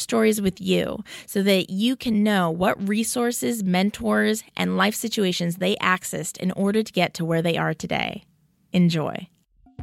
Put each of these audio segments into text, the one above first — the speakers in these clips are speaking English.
stories with you so that you can know what resources, mentors, and life situations they accessed in order to get to where they are today. Enjoy.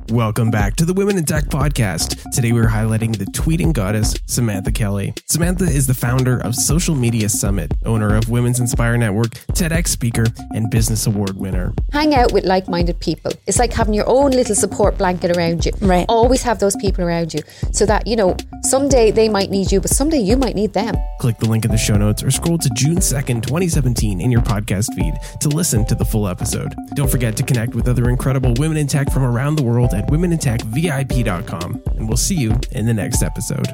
Welcome back to the Women in Tech podcast. Today we're highlighting the tweeting goddess, Samantha Kelly. Samantha is the founder of Social Media Summit, owner of Women's Inspire Network, TEDx speaker, and business award winner. Hang out with like minded people. It's like having your own little support blanket around you. Right. Always have those people around you so that, you know, someday they might need you, but someday you might need them. Click the link in the show notes or scroll to June 2nd, 2017 in your podcast feed to listen to the full episode. Don't forget to connect with other incredible women in tech from around the world at womenintechvip.com. And we'll see you in the next episode.